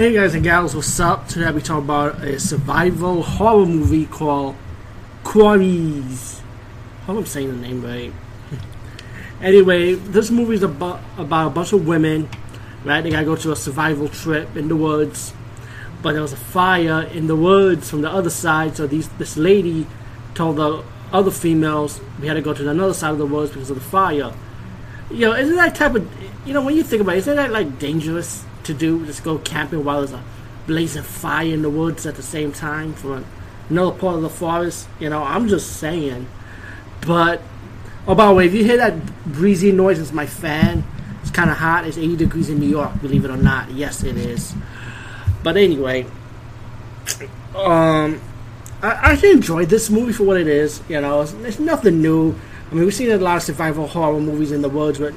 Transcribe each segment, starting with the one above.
Hey guys and gals, what's up? Today we talk about a survival horror movie called Quarries. I hope I'm saying the name right. anyway, this movie is about, about a bunch of women, right? They gotta go to a survival trip in the woods, but there was a fire in the woods from the other side, so these this lady told the other females we had to go to another side of the woods because of the fire. You know, isn't that type of you know when you think about it, isn't that like dangerous? To do. Just go camping while there's a blazing fire in the woods at the same time from another part of the forest. You know, I'm just saying. But oh, by the way, if you hear that breezy noise, it's my fan. It's kind of hot. It's 80 degrees in New York, believe it or not. Yes, it is. But anyway, um, I actually enjoyed this movie for what it is. You know, it's, it's nothing new. I mean, we've seen a lot of survival horror movies in the woods, but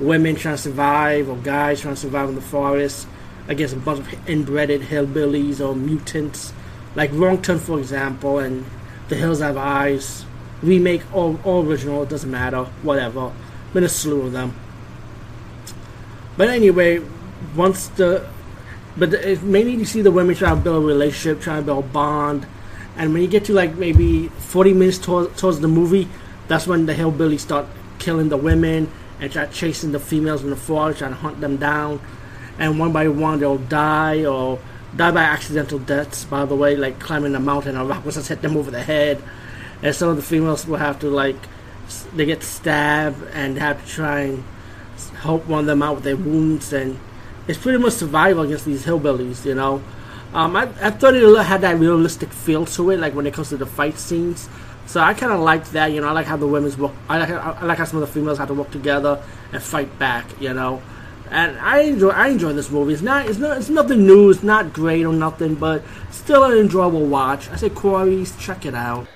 women trying to survive or guys trying to survive in the forest against a bunch of inbred hillbillies or mutants, like Wrong Turn, for example, and The Hills Have Eyes, remake or, or original, it doesn't matter, whatever. Been a slew of them. But anyway, once the but the, mainly you see the women trying to build a relationship, trying to build a bond, and when you get to like maybe forty minutes towards, towards the movie, that's when the hillbillies start killing the women and start chasing the females in the forest, trying to hunt them down. And one by one, they'll die or die by accidental deaths, by the way, like climbing a mountain a rock will just hit them over the head. And some of the females will have to, like, they get stabbed and have to try and help one of them out with their wounds. And it's pretty much survival against these hillbillies, you know. Um, I, I thought it had that realistic feel to it, like when it comes to the fight scenes. So I kind of like that, you know. I like how the women's work. I like I like how some of the females have to work together and fight back, you know. And I enjoy I enjoy this movie. It's not it's not it's nothing new. It's not great or nothing, but still an enjoyable watch. I say Quarries, check it out.